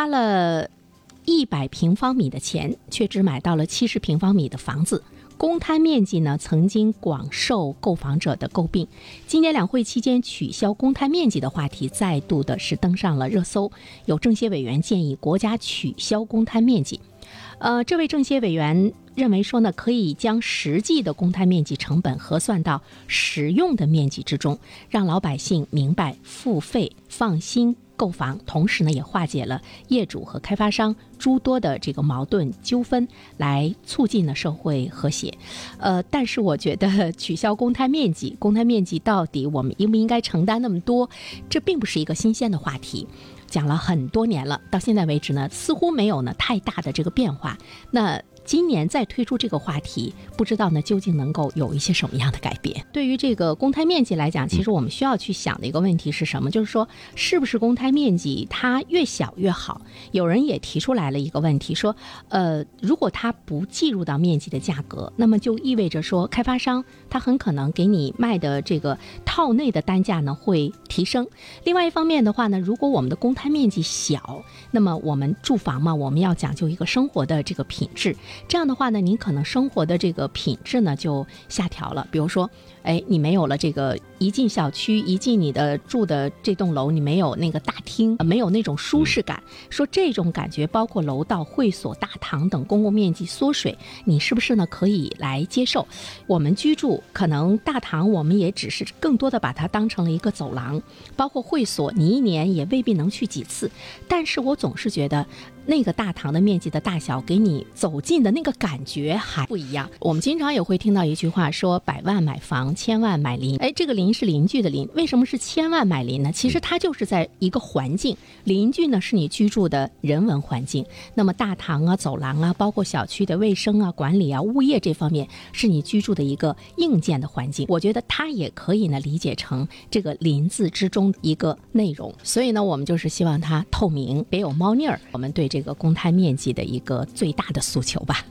花了一百平方米的钱，却只买到了七十平方米的房子。公摊面积呢，曾经广受购房者的诟病。今年两会期间取消公摊面积的话题再度的是登上了热搜。有政协委员建议国家取消公摊面积。呃，这位政协委员认为说呢，可以将实际的公摊面积成本核算到实用的面积之中，让老百姓明白付费放心。购房，同时呢，也化解了业主和开发商诸多的这个矛盾纠纷，来促进了社会和谐。呃，但是我觉得取消公摊面积，公摊面积到底我们应不应该承担那么多，这并不是一个新鲜的话题，讲了很多年了，到现在为止呢，似乎没有呢太大的这个变化。那。今年再推出这个话题，不知道呢究竟能够有一些什么样的改变？对于这个公摊面积来讲，其实我们需要去想的一个问题是什么？就是说，是不是公摊面积它越小越好？有人也提出来了一个问题，说，呃，如果它不计入到面积的价格，那么就意味着说，开发商他很可能给你卖的这个套内的单价呢会提升。另外一方面的话呢，如果我们的公摊面积小，那么我们住房嘛，我们要讲究一个生活的这个品质。这样的话呢，您可能生活的这个品质呢就下调了。比如说，哎，你没有了这个一进小区，一进你的住的这栋楼，你没有那个大厅，没有那种舒适感。说这种感觉，包括楼道、会所、大堂等公共面积缩水，你是不是呢可以来接受？我们居住可能大堂，我们也只是更多的把它当成了一个走廊，包括会所，你一年也未必能去几次。但是我总是觉得。那个大堂的面积的大小，给你走近的那个感觉还不一样。我们经常也会听到一句话说：“百万买房，千万买邻。”哎，这个邻是邻居的邻，为什么是千万买邻呢？其实它就是在一个环境，邻居呢是你居住的人文环境。那么大堂啊、走廊啊，包括小区的卫生啊、管理啊、物业这方面，是你居住的一个硬件的环境。我觉得它也可以呢理解成这个“邻”字之中一个内容。所以呢，我们就是希望它透明，别有猫腻儿。我们对这。这个公摊面积的一个最大的诉求吧。